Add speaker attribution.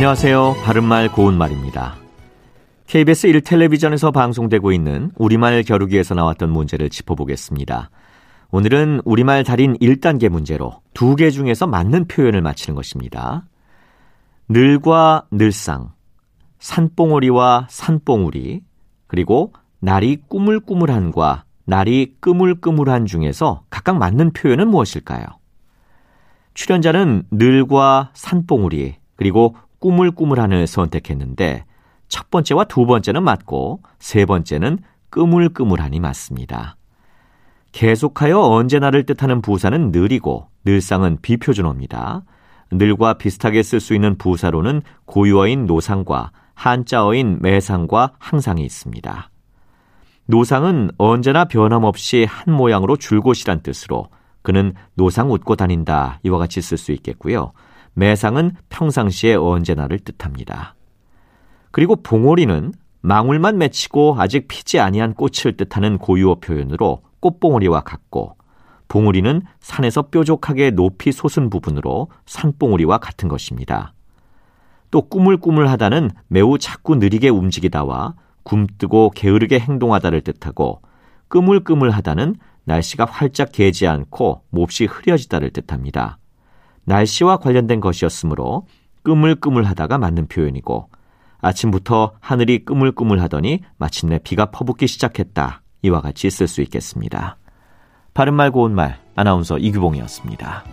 Speaker 1: 안녕하세요. 바른말 고운말입니다. KBS 1텔레비전에서 방송되고 있는 우리말 겨루기에서 나왔던 문제를 짚어보겠습니다. 오늘은 우리말 달인 1단계 문제로 두 개 중에서 맞는 표현을 맞히는 것입니다. 늘과 늘상, 산봉우리와 산봉우리, 그리고 날이 꾸물꾸물한과 날이 끄물끄물한 중에서 각각 맞는 표현은 무엇일까요? 출연자는 늘과 산봉우리, 그리고 꾸물꾸물한을 선택했는데 첫 번째와 두 번째는 맞고 세 번째는 끄물끄물한이 맞습니다. 계속하여 언제나를 뜻하는 부사는 늘이고 늘상은 비표준어입니다. 늘과 비슷하게 쓸 수 있는 부사로는 고유어인 노상과 한자어인 매상과 항상이 있습니다. 노상은 언제나 변함없이 한 모양으로 줄곳이란 뜻으로 그는 노상 웃고 다닌다 이와 같이 쓸 수 있겠고요. 매상은 평상시에 언제나를 뜻합니다. 그리고 봉오리는 망울만 맺히고 아직 피지 아니한 꽃을 뜻하는 고유어 표현으로 꽃봉오리와 같고 봉우리는 산에서 뾰족하게 높이 솟은 부분으로 산봉우리와 같은 것입니다. 또 꾸물꾸물하다는 매우 자꾸 느리게 움직이다와 굼뜨고 게으르게 행동하다를 뜻하고 끄물끄물하다는 날씨가 활짝 개지 않고 몹시 흐려지다를 뜻합니다. 날씨와 관련된 것이었으므로 끄물끄물하다가 맞는 표현이고 아침부터 하늘이 끄물끄물하더니 마침내 비가 퍼붓기 시작했다. 이와 같이 쓸 수 있겠습니다. 바른말 고운말 아나운서 이규봉이었습니다.